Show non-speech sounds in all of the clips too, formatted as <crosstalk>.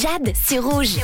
Jade, c'est rouge.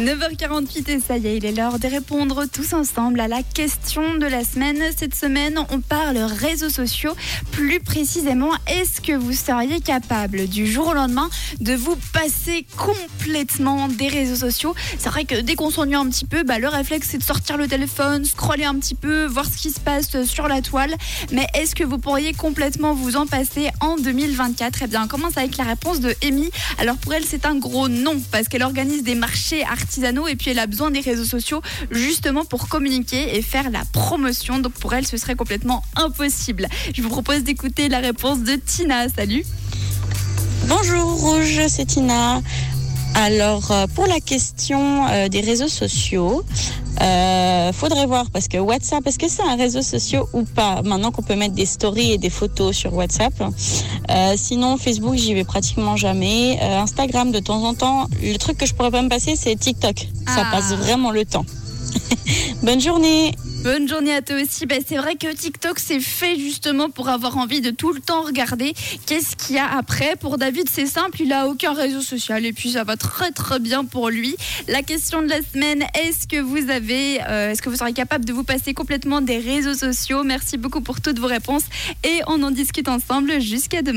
9h48 et ça y est, il est l'heure de répondre tous ensemble à la question de la semaine. Cette semaine, on parle réseaux sociaux. Plus précisément, est-ce que vous seriez capable du jour au lendemain de vous passer complètement des réseaux sociaux? C'est vrai que dès qu'on s'ennuie un petit peu, bah, le réflexe c'est de sortir le téléphone, scroller un petit peu, voir ce qui se passe sur la toile. Mais est-ce que vous pourriez complètement vous en passer en 2024 Eh bien, on commence avec la réponse de Amy. Alors pour elle, c'est un gros non parce qu'elle organise des marchés artisanaux et puis elle a besoin des réseaux sociaux justement pour communiquer et faire la promotion. Donc pour elle, ce serait complètement impossible. Je vous propose d'écouter la réponse de Tina. Salut. Bonjour Rouge, c'est Tina. Alors euh, pour la question euh, des réseaux sociaux, euh, faudrait voir parce que WhatsApp, est-ce que c'est un réseau social ou pas? Maintenant qu'on peut mettre des stories et des photos sur WhatsApp. Euh, sinon, Facebook, j'y vais pratiquement jamais. Euh, Instagram, de temps en temps. Le truc que je pourrais pas me passer, c'est TikTok. Ça Ah. passe vraiment le temps. <laughs> Bonne journée. Bonne journée à toi aussi. Ben, c'est vrai que TikTok c'est fait justement pour avoir envie de tout le temps regarder qu'est-ce qu'il y a après. Pour David, c'est simple, il a aucun réseau social et puis ça va très très bien pour lui. La question de la semaine, est-ce que vous avez, euh, est-ce que vous serez capable de vous passer complètement des réseaux sociaux? Merci beaucoup pour toutes vos réponses et on en discute ensemble jusqu'à demain.